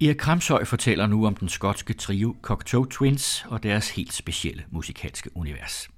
Erik Kramshøj fortæller nu om den skotske trio Cocteau Twins og deres helt specielle musikalske univers.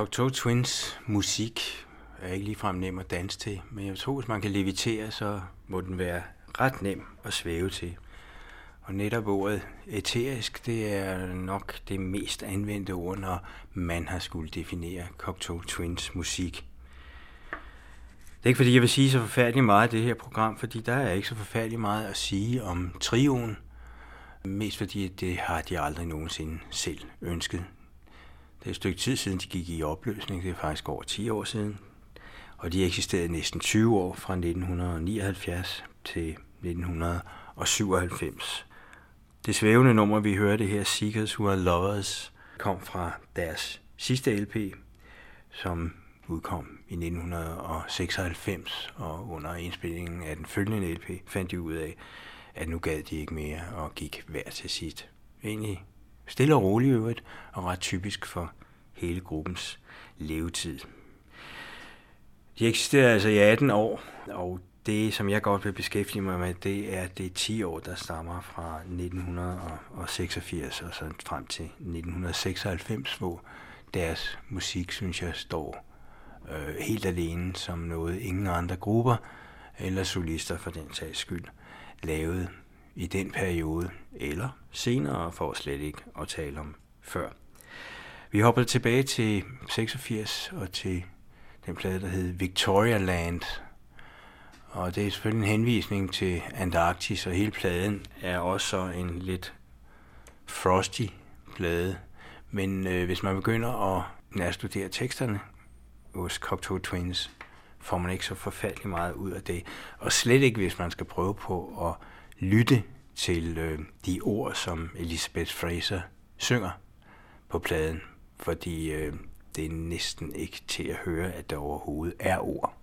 Cocteau Twins musik er ikke ligefrem nem at danse til, men jeg tror, hvis man kan levitere, så må den være ret nem at svæve til. Og netop ordet eterisk, det er nok det mest anvendte ord, når man har skulle definere Cocteau Twins musik. Det er ikke fordi, jeg vil sige så forfærdeligt meget af det her program, fordi der er ikke så forfærdeligt meget at sige om trioen. Mest fordi det har de aldrig nogensinde selv ønsket. Det er et stykke tid siden, de gik i opløsning. Det er faktisk over 10 år siden. Og de eksisterede næsten 20 år fra 1979 til 1997. Det svævende nummer, vi hørte her, Seekers Who Are Lovers, kom fra deres sidste LP, som udkom i 1996, og under indspillingen af den følgende LP fandt de ud af, at nu gad de ikke mere og gik hver til sit. Egentlig stille og roligt øvrigt, og ret typisk for hele gruppens levetid. De eksisterer altså i 18 år, og det, som jeg godt vil beskæftige mig med, det er det 10 år, der stammer fra 1986 og så frem til 1996, hvor deres musik, synes jeg, står øh, helt alene som noget ingen andre grupper eller solister for den sags skyld lavede i den periode, eller senere for slet ikke at tale om før. Vi hopper tilbage til 86 og til den plade, der hed Victoria Land. Og det er selvfølgelig en henvisning til Antarktis, og hele pladen er også en lidt frosty plade. Men øh, hvis man begynder at nærstudere teksterne hos Cocteau Twins, får man ikke så forfærdelig meget ud af det. Og slet ikke, hvis man skal prøve på at lytte til øh, de ord, som Elizabeth Fraser synger på pladen, fordi øh, det er næsten ikke til at høre, at der overhovedet er ord.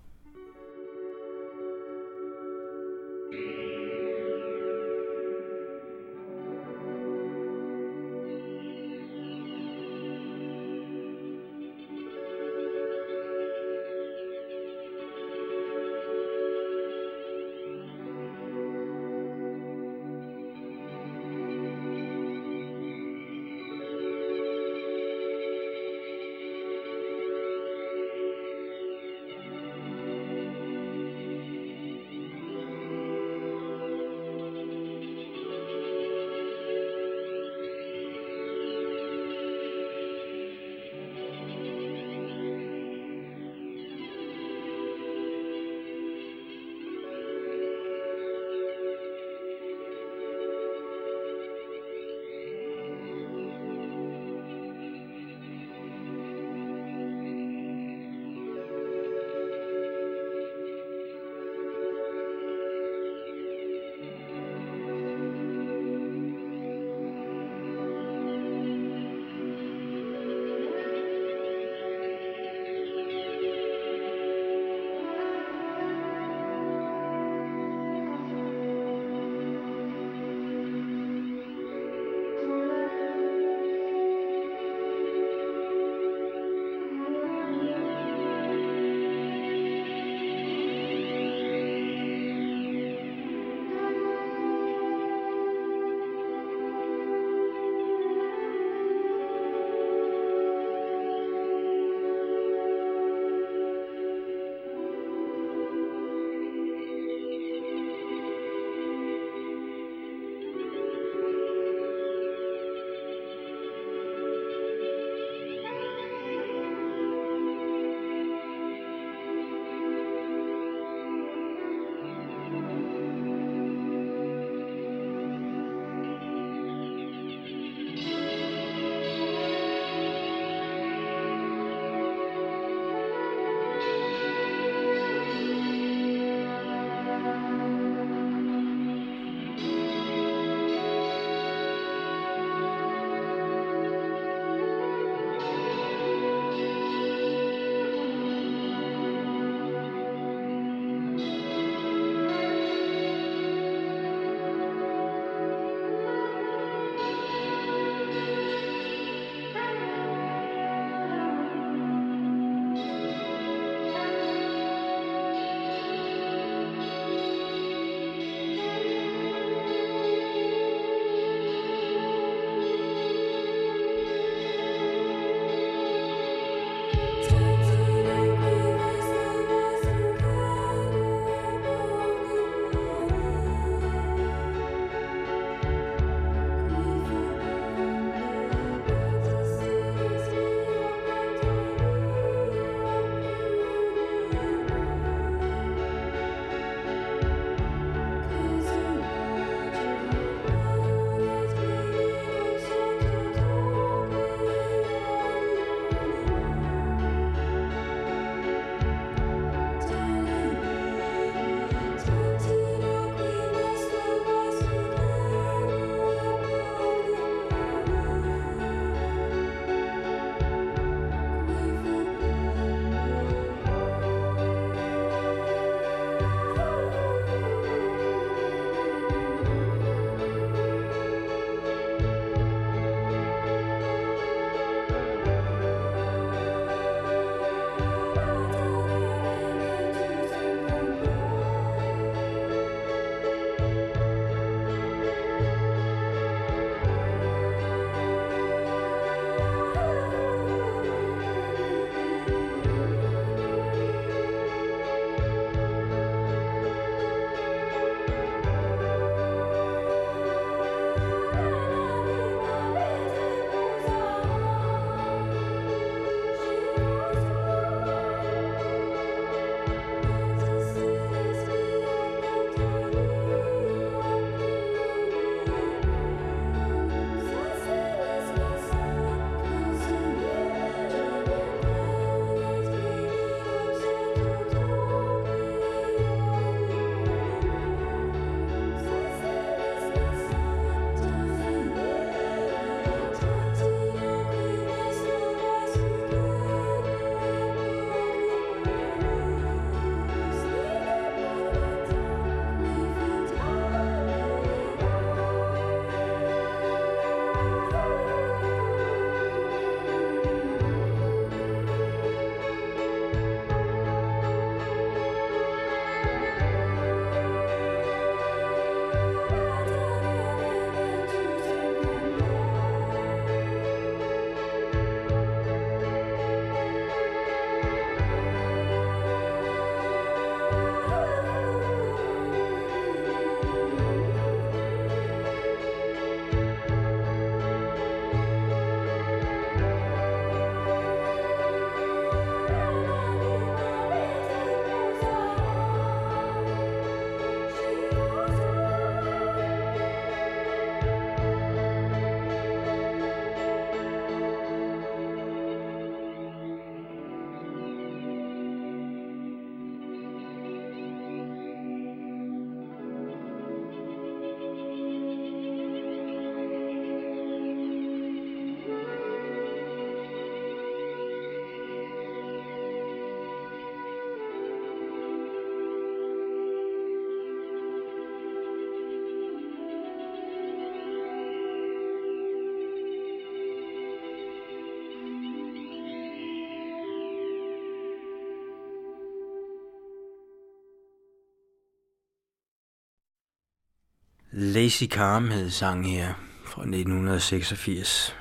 Lazy Calm hed sang her fra 1986.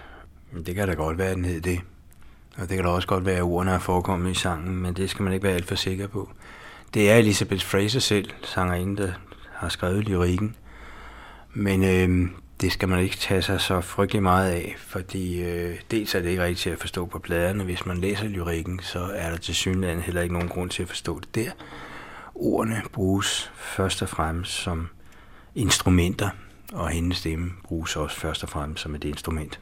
Det kan da godt være, at den hed det. Og det kan da også godt være, at ordene er forekommet i sangen, men det skal man ikke være alt for sikker på. Det er Elizabeth Fraser selv, sangerinde, der har skrevet lyrikken. Men øh, det skal man ikke tage sig så frygtelig meget af, fordi øh, dels er det ikke rigtigt til at forstå på pladerne. Hvis man læser lyrikken, så er der til synligheden heller ikke nogen grund til at forstå det der. Ordene bruges først og fremmest som instrumenter, og hendes stemme bruges også først og fremmest som et instrument.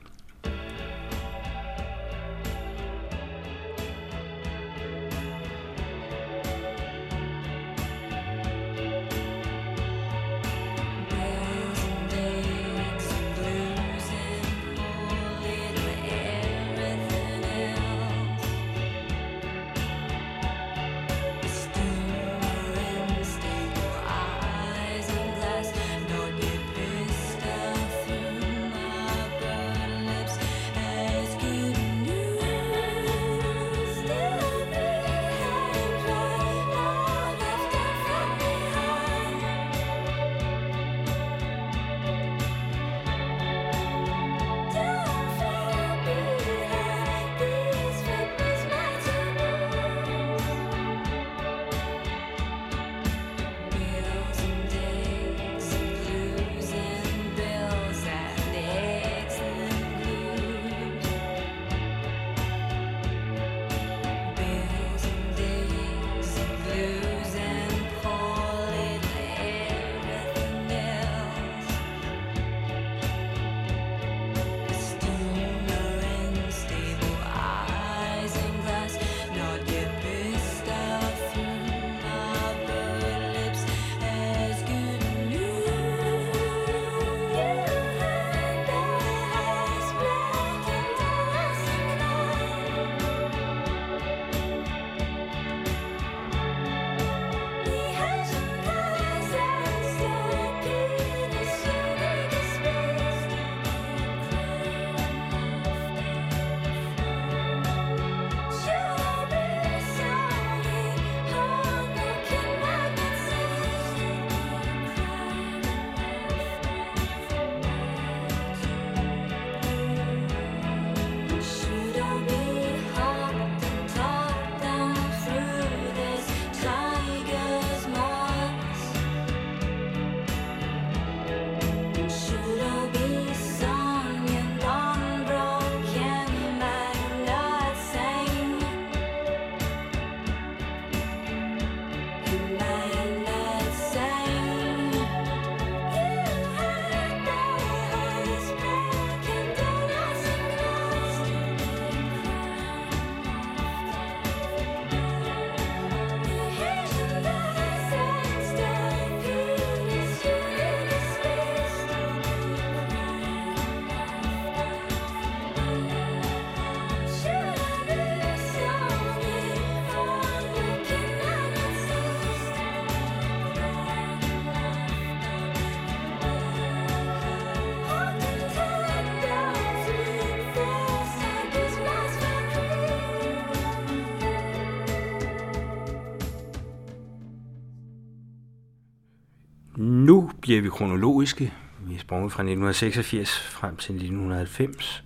Bliver vi kronologiske. Vi er sprunget fra 1986 frem til 1990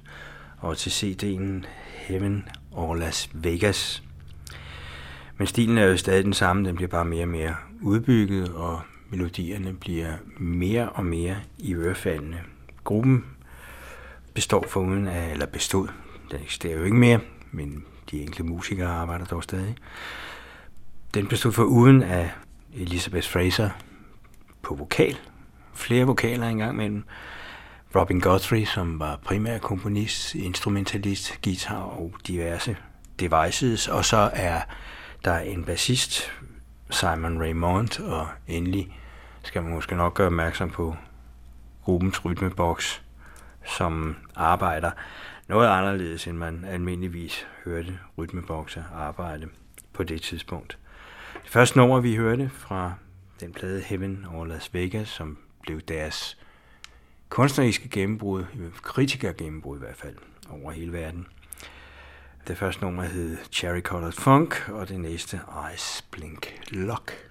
og til CD'en Heaven og Las Vegas. Men stilen er jo stadig den samme, den bliver bare mere og mere udbygget, og melodierne bliver mere og mere i ørefaldene. Gruppen består for uden af, eller bestod, den eksisterer jo ikke mere, men de enkelte musikere arbejder dog stadig. Den bestod for uden af Elizabeth Fraser, på vokal. Flere vokaler engang mellem. Robin Guthrie, som var primær komponist, instrumentalist, guitar og diverse devices. Og så er der en bassist, Simon Raymond, og endelig skal man måske nok gøre opmærksom på gruppens rytmeboks, som arbejder noget anderledes, end man almindeligvis hørte rytmebokser arbejde på det tidspunkt. Det første nummer, vi hørte fra den plade Heaven over Las Vegas, som blev deres kunstneriske gennembrud, kritiker gennembrud i hvert fald, over hele verden. Det første nummer hed Cherry Colored Funk, og det næste Ice Blink Lock.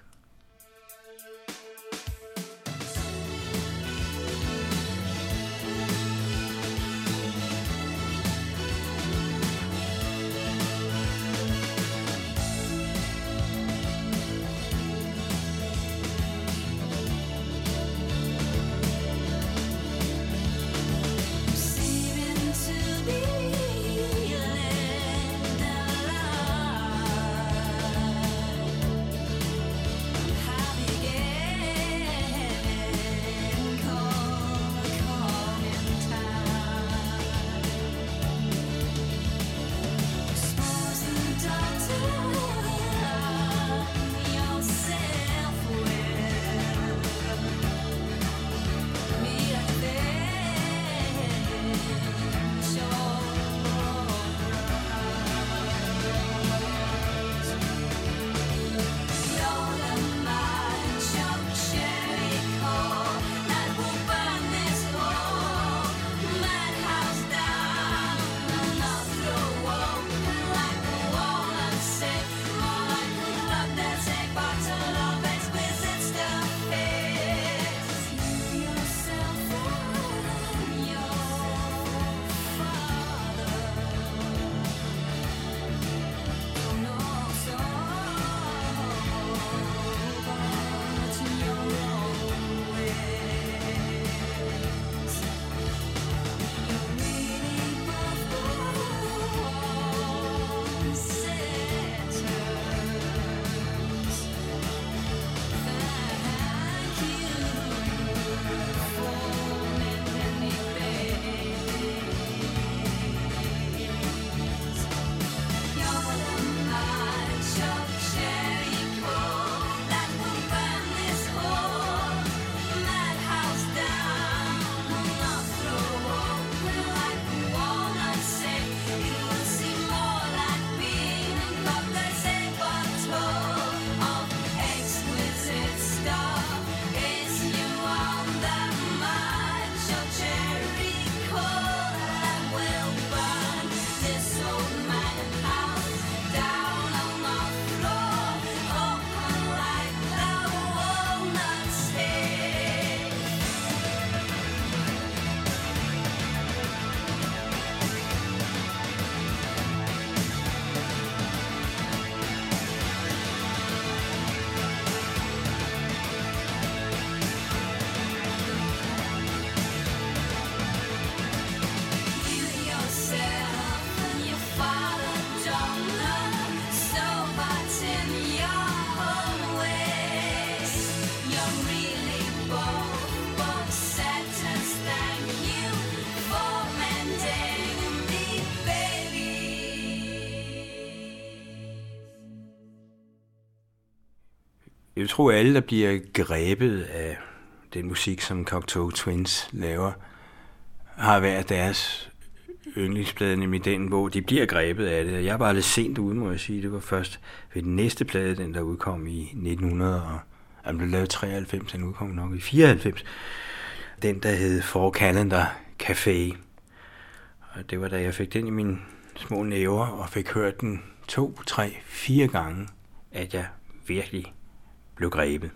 Jeg tror, alle, der bliver grebet af den musik, som Cocteau Twins laver, har været deres yndlingsplade, nemlig den, hvor de bliver grebet af det. Jeg var lidt sent ude, må jeg sige. Det var først ved den næste plade, den der udkom i 1900, og den blev lavet 93, den udkom nok i 94. Den, der hed For Calendar Café. Og det var da jeg fik den i mine små næver, og fik hørt den to, tre, fire gange, at jeg virkelig blev grebet.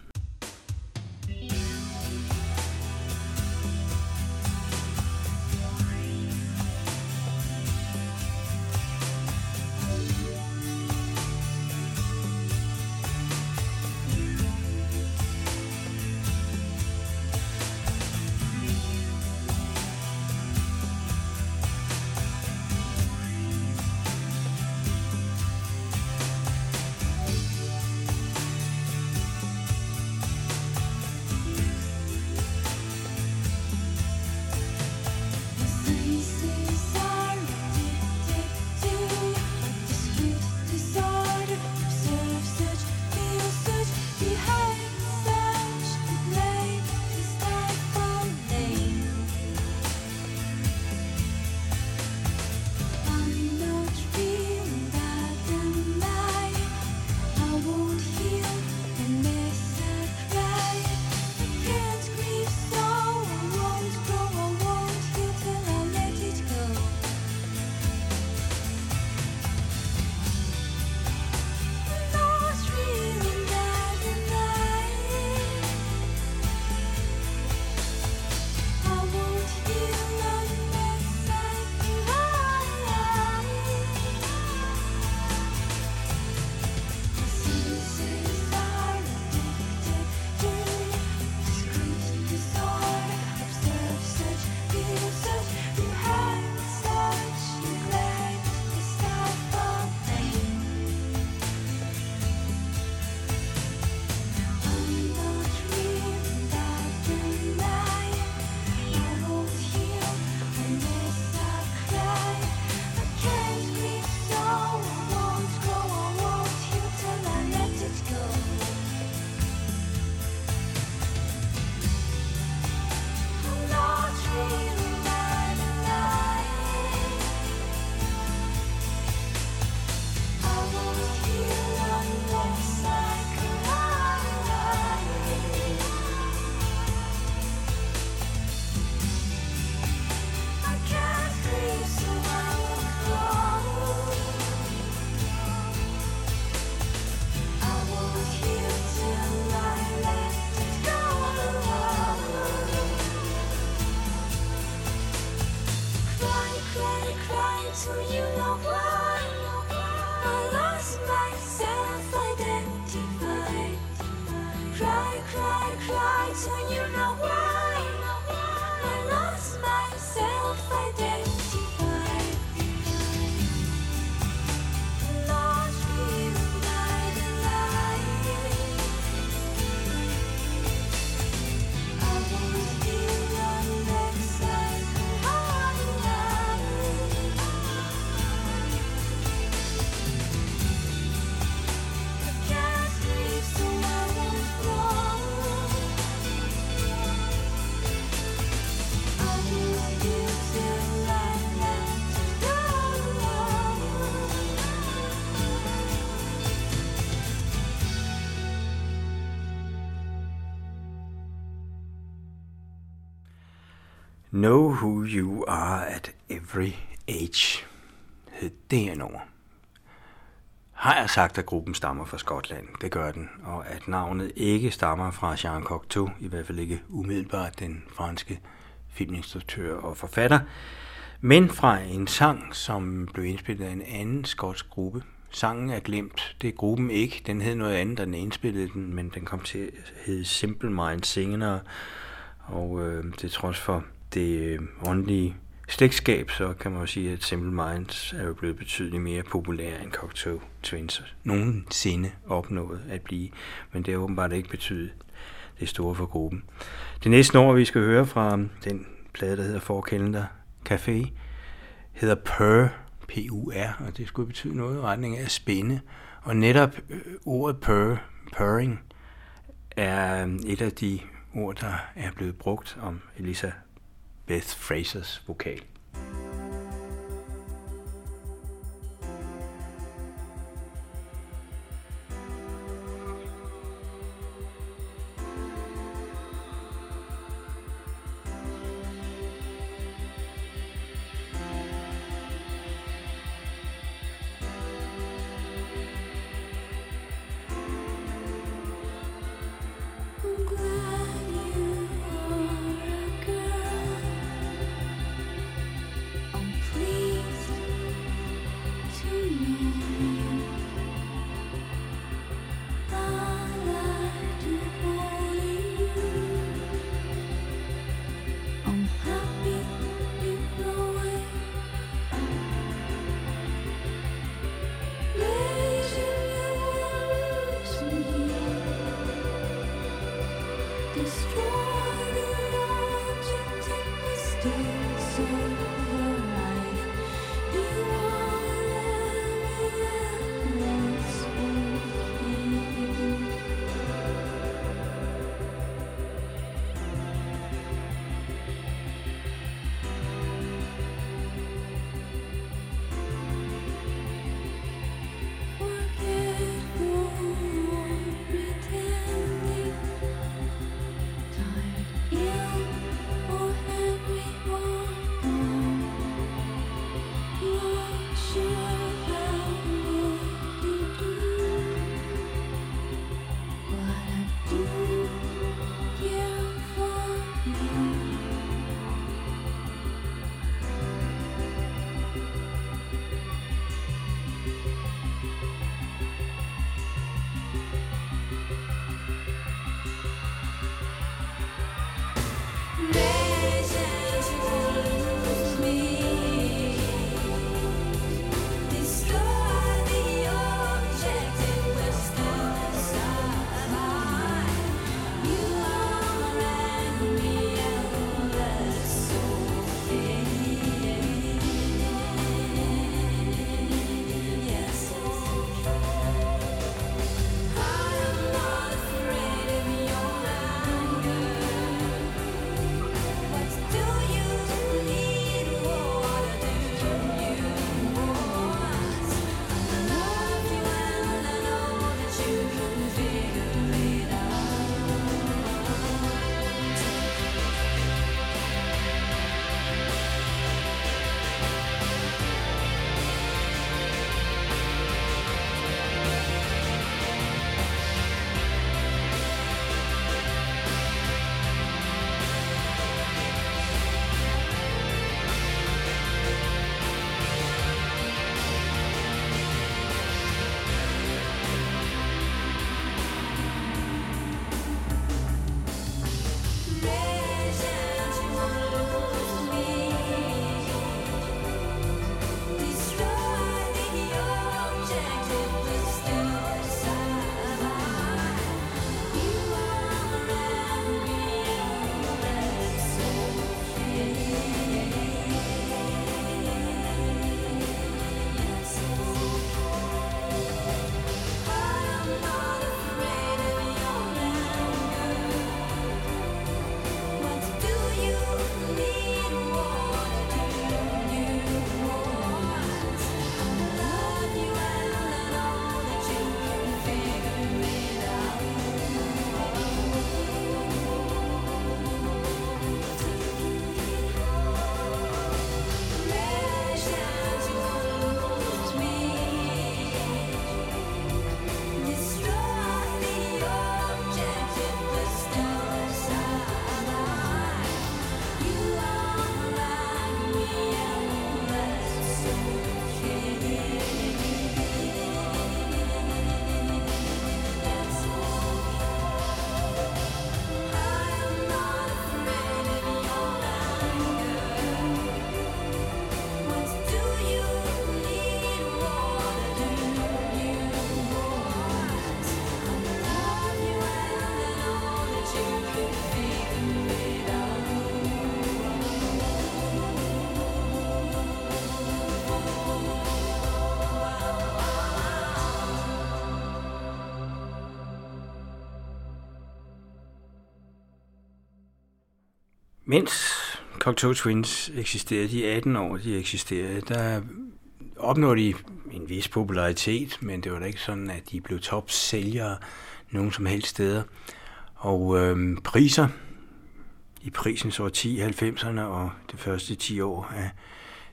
Know Who You Are at Every Age hed det her nummer. Har jeg sagt, at gruppen stammer fra Skotland? Det gør den. Og at navnet ikke stammer fra Jean Cocteau, i hvert fald ikke umiddelbart den franske filminstruktør og forfatter, men fra en sang, som blev indspillet af en anden skotsk gruppe. Sangen er glemt. Det er gruppen ikke. Den hed noget andet, da den indspillede den, men den kom til at hedde Simple Mind Singende, og øh, det trods for det øh, åndelige slægtskab, så kan man jo sige, at Simple Minds er jo blevet betydeligt mere populær end Cocteau Twins. Nogensinde opnået at blive, men det har åbenbart ikke betydet det store for gruppen. Det næste nummer, vi skal høre fra den plade, der hedder Forkælender Café, hedder Purr, P-U-R, og det skulle betyde noget i retning af spænde. Og netop øh, ordet purr, purring, er et af de ord, der er blevet brugt om Elisa Beth Frasers vokal. Mens Cocteau Twins eksisterede, de 18 år, de eksisterede, der opnåede de en vis popularitet, men det var da ikke sådan, at de blev topsælgere nogen som helst steder. Og øhm, priser i prisens år 10, 90'erne og det første 10 år af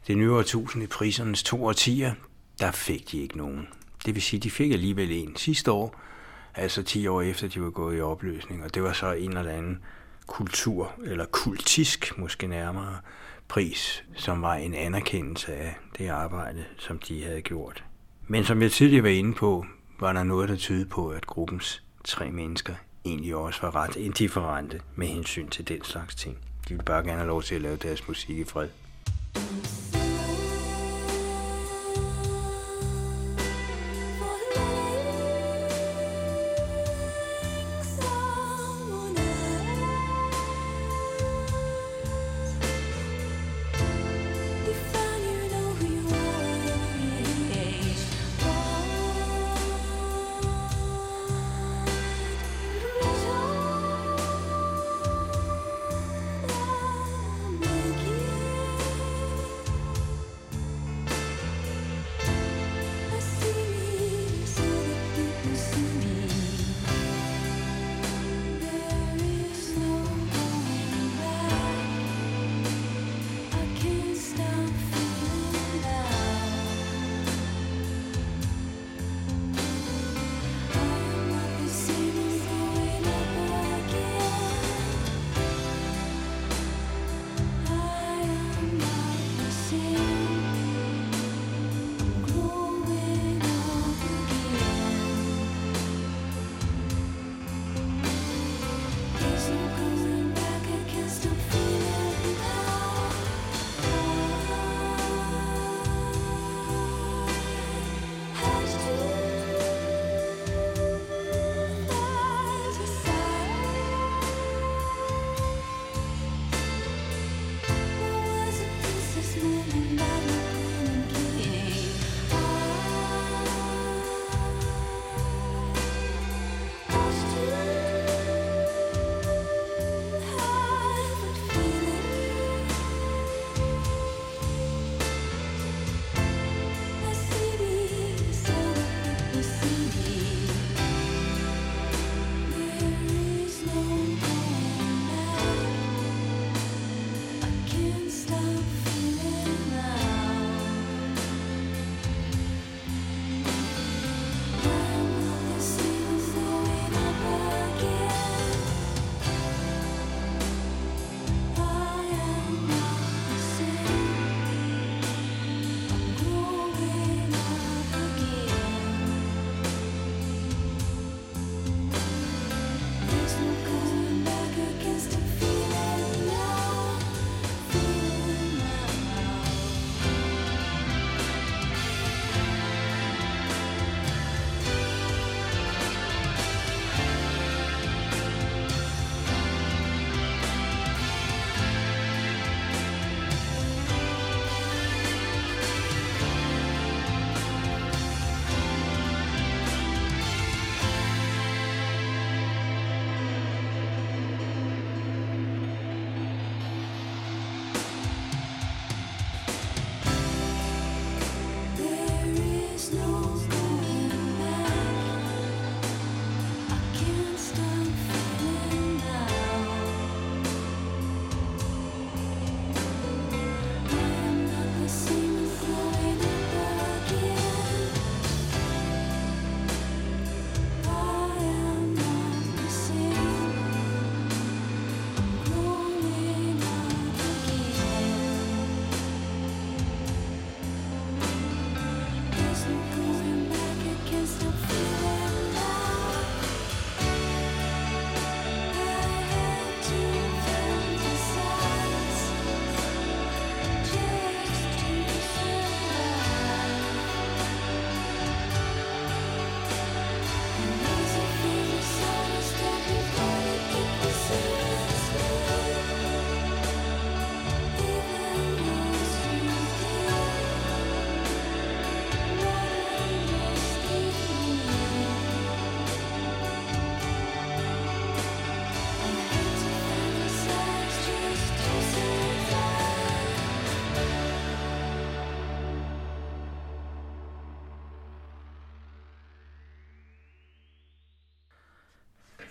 det nye årtusind i prisernes to årtier, der fik de ikke nogen. Det vil sige, de fik alligevel en sidste år, altså 10 år efter de var gået i opløsning, og det var så en eller anden kultur, eller kultisk måske nærmere, pris, som var en anerkendelse af det arbejde, som de havde gjort. Men som jeg tidligere var inde på, var der noget, der tydede på, at gruppens tre mennesker egentlig også var ret indifferente med hensyn til den slags ting. De ville bare gerne have lov til at lave deres musik i fred.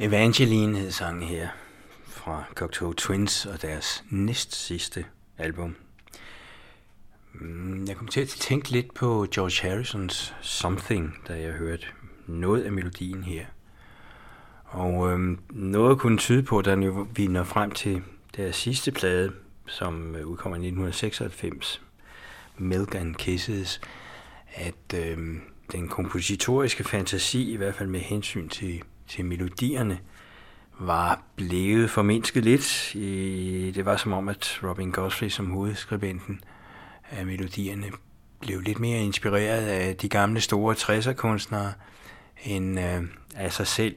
Evangeline hed sangen her fra Cocteau Twins og deres næst sidste album. Mm, jeg kom til at tænke lidt på George Harrisons Something, da jeg hørte noget af melodien her. Og øhm, noget kunne tyde på, da vi når frem til deres sidste plade, som øh, udkommer i 1996, Milk and Kisses, at øhm, den kompositoriske fantasi, i hvert fald med hensyn til, til melodierne, var blevet formindsket lidt. Det var som om, at Robin Gosling som hovedskribenten af melodierne blev lidt mere inspireret af de gamle store 60'er-kunstnere end øh, af sig selv.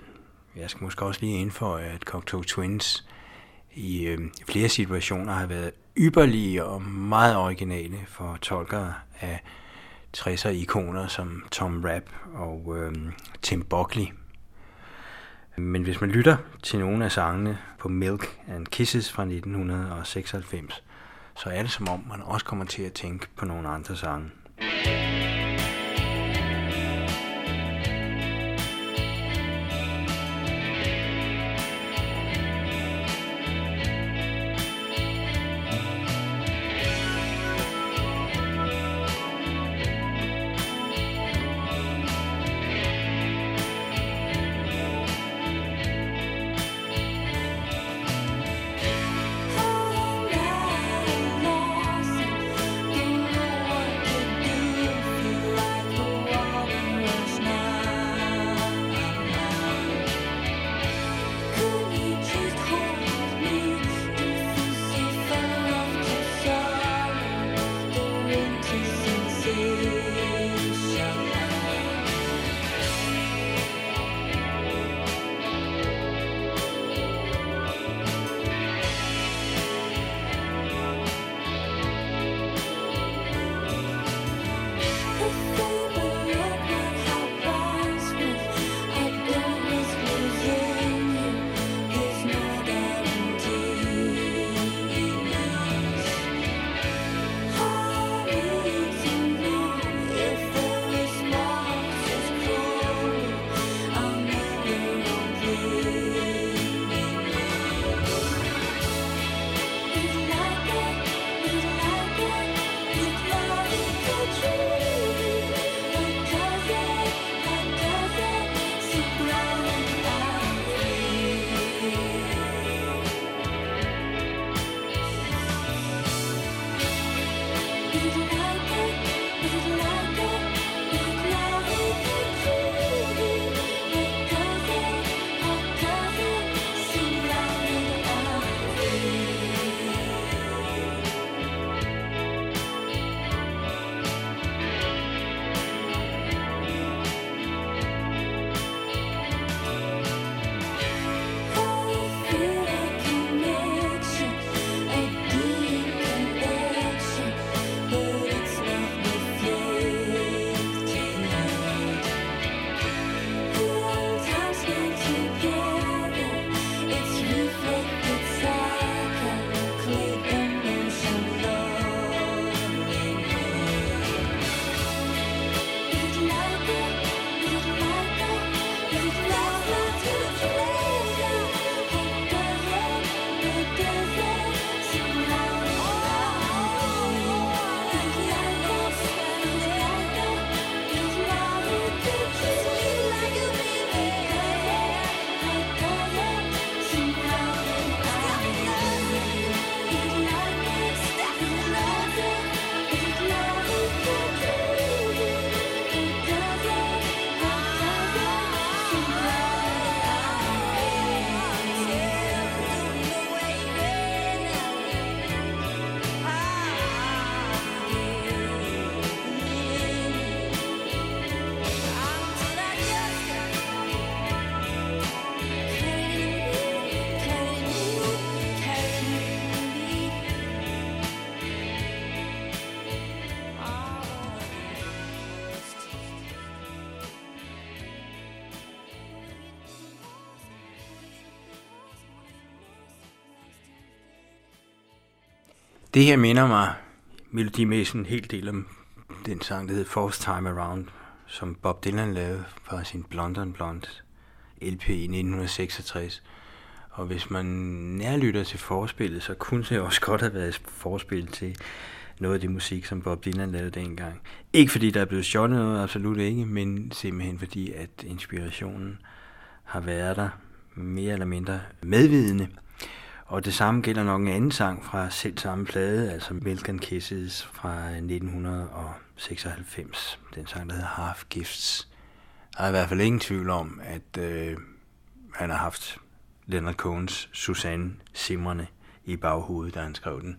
Jeg skal måske også lige indføje, at Cocteau Twins i øh, flere situationer har været ypperlige og meget originale for tolkere af 60'er-ikoner som Tom Rapp og øh, Tim Buckley. Men hvis man lytter til nogle af sangene på Milk and Kisses fra 1996, så er det som om, man også kommer til at tænke på nogle andre sange. Det her minder mig melodimæssigt en hel del om den sang, der hed Fourth Time Around, som Bob Dylan lavede fra sin Blonde on Blonde LP i 1966. Og hvis man nærlytter til forspillet, så kunne det også godt have været et forspil til noget af det musik, som Bob Dylan lavede dengang. Ikke fordi der er blevet stjålet noget, absolut ikke, men simpelthen fordi, at inspirationen har været der mere eller mindre medvidende. Og det samme gælder nok en anden sang fra selv samme plade, altså Milk and Kisses fra 1996. Den sang, der hedder Half Gifts. Der er i hvert fald ingen tvivl om, at øh, han har haft Leonard Cohens Susanne Simrene i baghovedet, da han skrev den.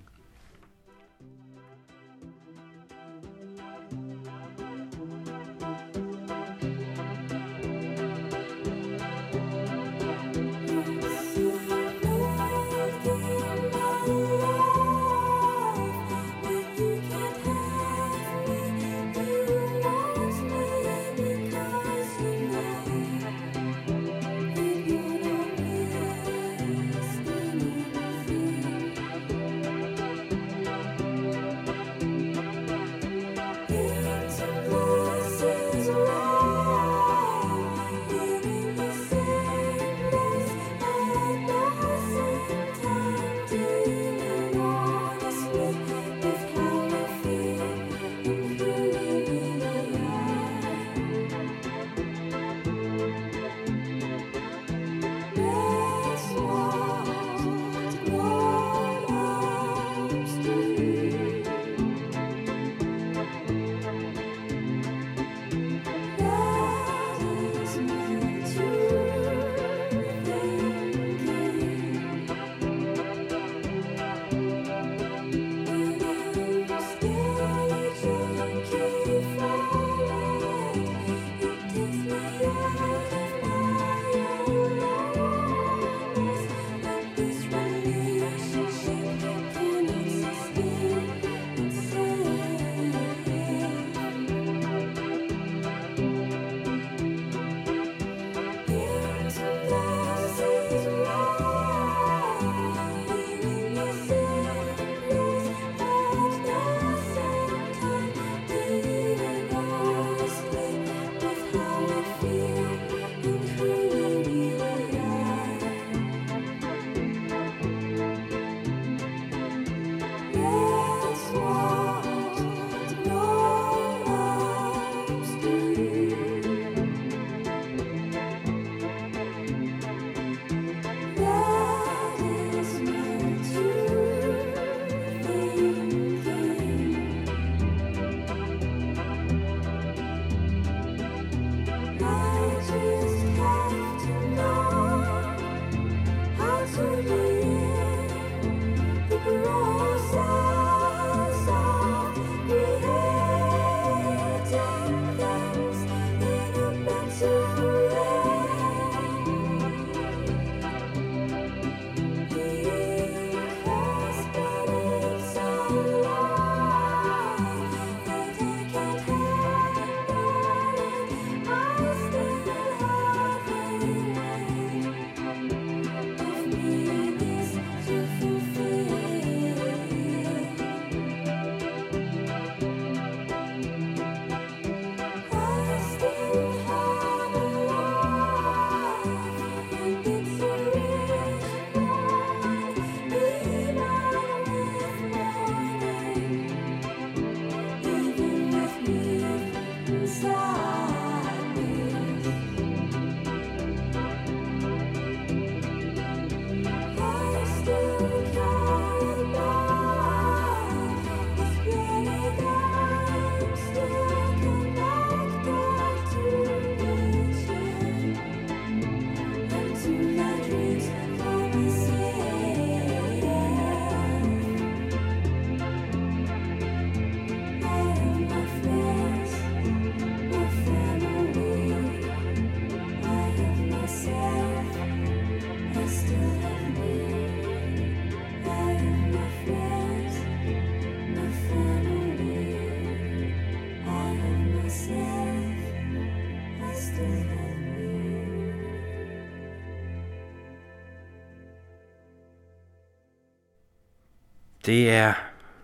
Det er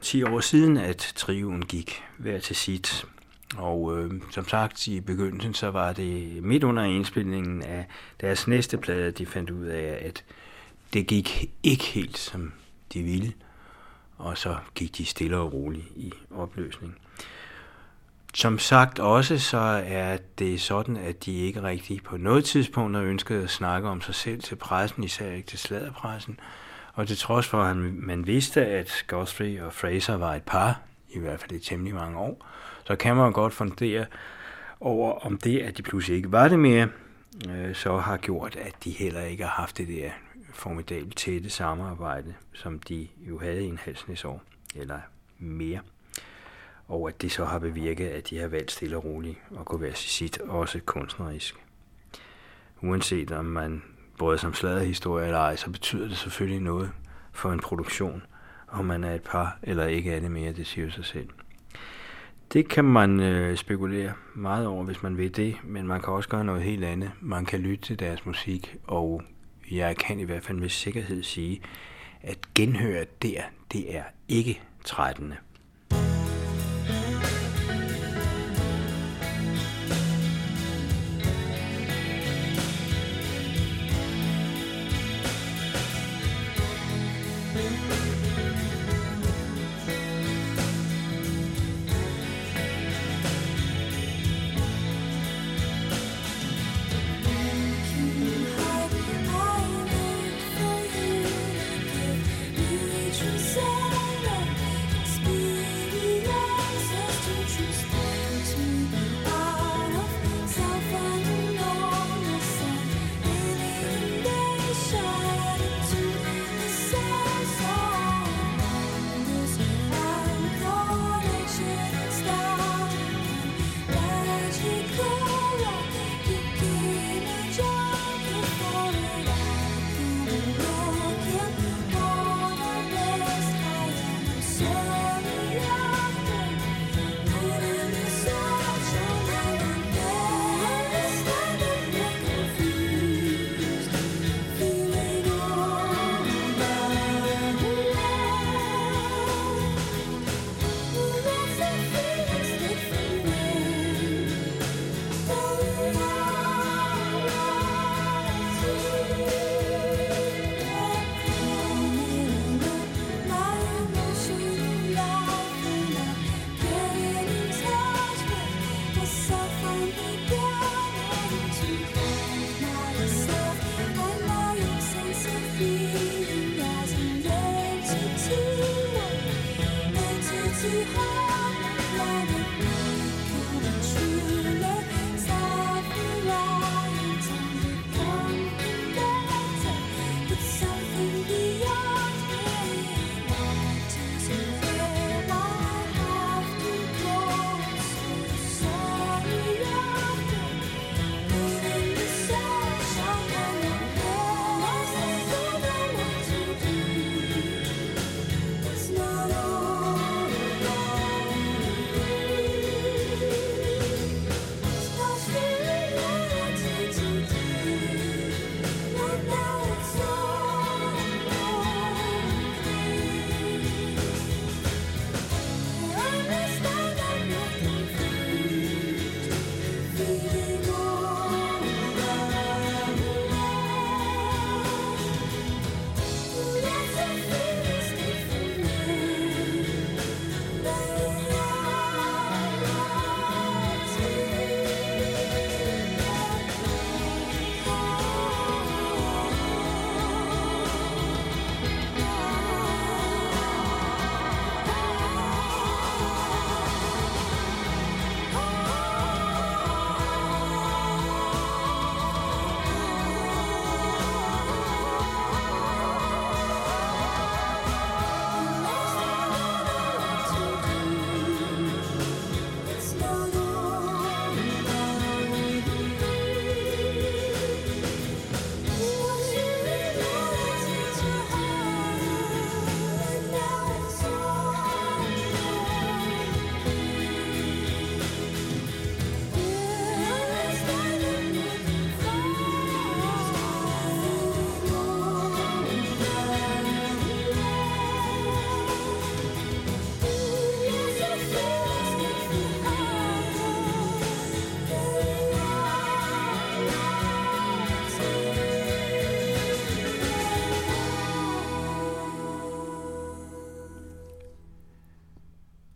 10 år siden, at triven gik hver til sit. Og øh, som sagt i begyndelsen, så var det midt under indspilningen af deres næste plade, de fandt ud af, at det gik ikke helt som de ville, og så gik de stille og roligt i opløsning. Som sagt også, så er det sådan, at de ikke rigtig på noget tidspunkt har ønsket at snakke om sig selv til pressen, især ikke til sladerpressen. Og til trods for, at man vidste, at Godfrey og Fraser var et par, i hvert fald i temmelig mange år, så kan man godt fundere over, om det, at de pludselig ikke var det mere, øh, så har gjort, at de heller ikke har haft det der formidabelt tætte samarbejde, som de jo havde i en halv år, eller mere. Og at det så har bevirket, at de har valgt stille og roligt at gå hver sit, også kunstnerisk. Uanset om man både som sladerhistorie eller ej, så betyder det selvfølgelig noget for en produktion, om man er et par eller ikke er det mere, det siger sig selv. Det kan man øh, spekulere meget over, hvis man vil det, men man kan også gøre noget helt andet. Man kan lytte til deres musik, og jeg kan i hvert fald med sikkerhed sige, at genhøre der, det er ikke trættende.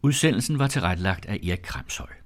Udsendelsen var tilrettelagt af Erik Kramshøj.